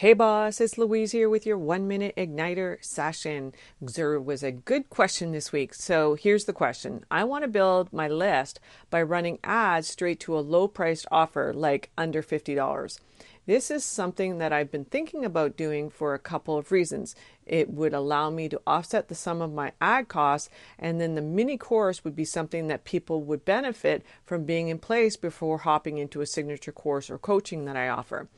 Hey boss, it's Louise here with your one minute igniter session. There was a good question this week. So here's the question I want to build my list by running ads straight to a low priced offer, like under $50. This is something that I've been thinking about doing for a couple of reasons. It would allow me to offset the sum of my ad costs, and then the mini course would be something that people would benefit from being in place before hopping into a signature course or coaching that I offer.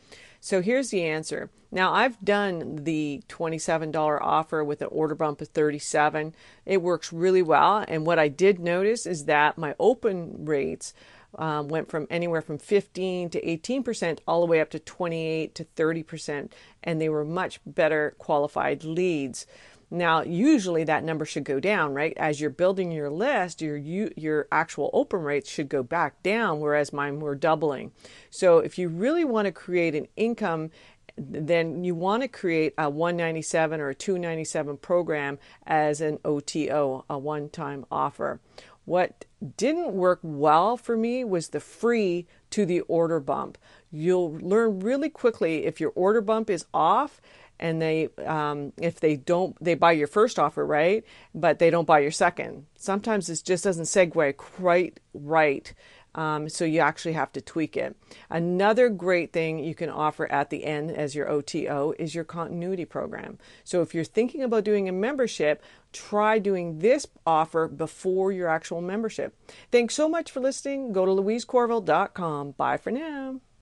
So here's the answer. Now I've done the $27 offer with an order bump of 37. It works really well, and what I did notice is that my open rates um, went from anywhere from 15 to 18 percent all the way up to 28 to 30 percent, and they were much better qualified leads. Now, usually that number should go down, right? As you're building your list, your your actual open rates should go back down, whereas mine were doubling. So, if you really want to create an income then you want to create a 197 or a 297 program as an OTO, a one time offer. What didn't work well for me was the free to the order bump. You'll learn really quickly if your order bump is off and they um, if they don't they buy your first offer right but they don't buy your second sometimes it just doesn't segue quite right um, so you actually have to tweak it. Another great thing you can offer at the end as your OTO is your continuity program. So if you're thinking about doing a membership, try doing this offer before your actual membership. Thanks so much for listening. Go to louisecorville.com. Bye for now.